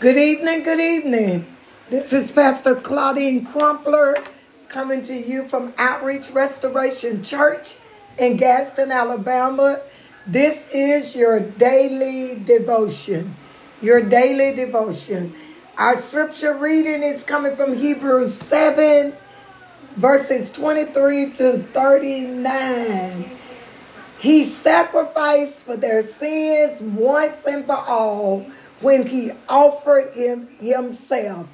Good evening, good evening. This is Pastor Claudine Crumpler coming to you from Outreach Restoration Church in Gaston, Alabama. This is your daily devotion. Your daily devotion. Our scripture reading is coming from Hebrews 7, verses 23 to 39. He sacrificed for their sins once and for all when he offered him himself.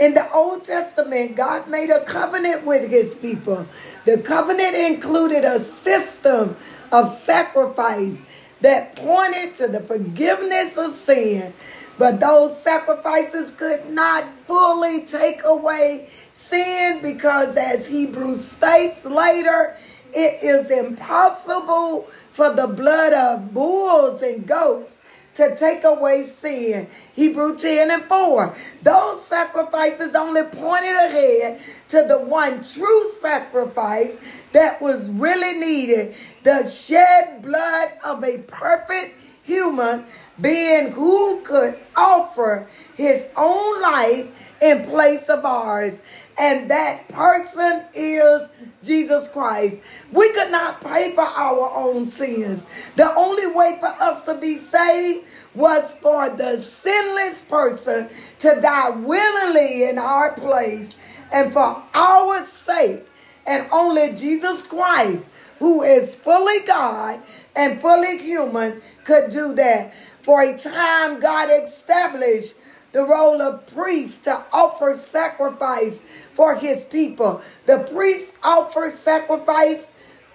In the Old Testament, God made a covenant with his people. The covenant included a system of sacrifice that pointed to the forgiveness of sin. But those sacrifices could not fully take away sin because, as Hebrews states later, it is impossible for the blood of bulls and goats to take away sin. Hebrew 10 and 4. Those sacrifices only pointed ahead to the one true sacrifice that was really needed the shed blood of a perfect human being who could offer his own life in place of ours. And that person is Jesus Christ. We could not pay for our own sins. The only way for us to be saved was for the sinless person to die willingly in our place and for our sake. And only Jesus Christ, who is fully God and fully human, could do that. For a time, God established the role of priest to offer sacrifice for his people. The priest offered sacrifice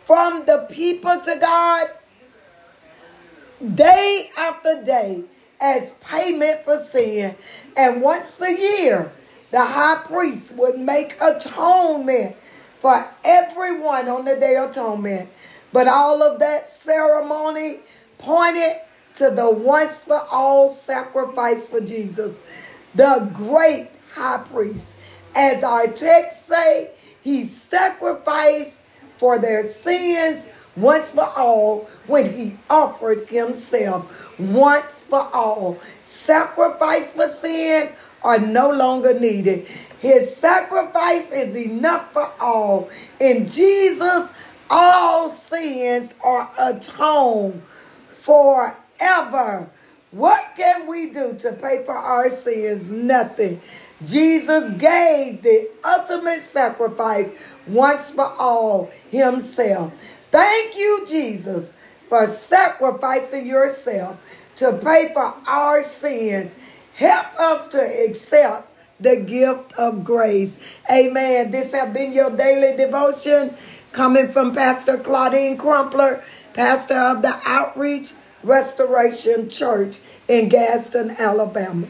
from the people to God day after day as payment for sin. And once a year, the high priest would make atonement for everyone on the day of atonement. But all of that ceremony pointed to the once for all sacrifice for Jesus, the great high priest. As our text say, he sacrificed for their sins once for all when he offered himself once for all. Sacrifice for sin are no longer needed. His sacrifice is enough for all. In Jesus, all sins are atoned forever. What can we do to pay for our sins? Nothing. Jesus gave the ultimate sacrifice once for all himself. Thank you, Jesus, for sacrificing yourself to pay for our sins. Help us to accept the gift of grace. Amen. This has been your daily devotion coming from Pastor Claudine Crumpler, pastor of the Outreach Restoration Church in Gaston, Alabama.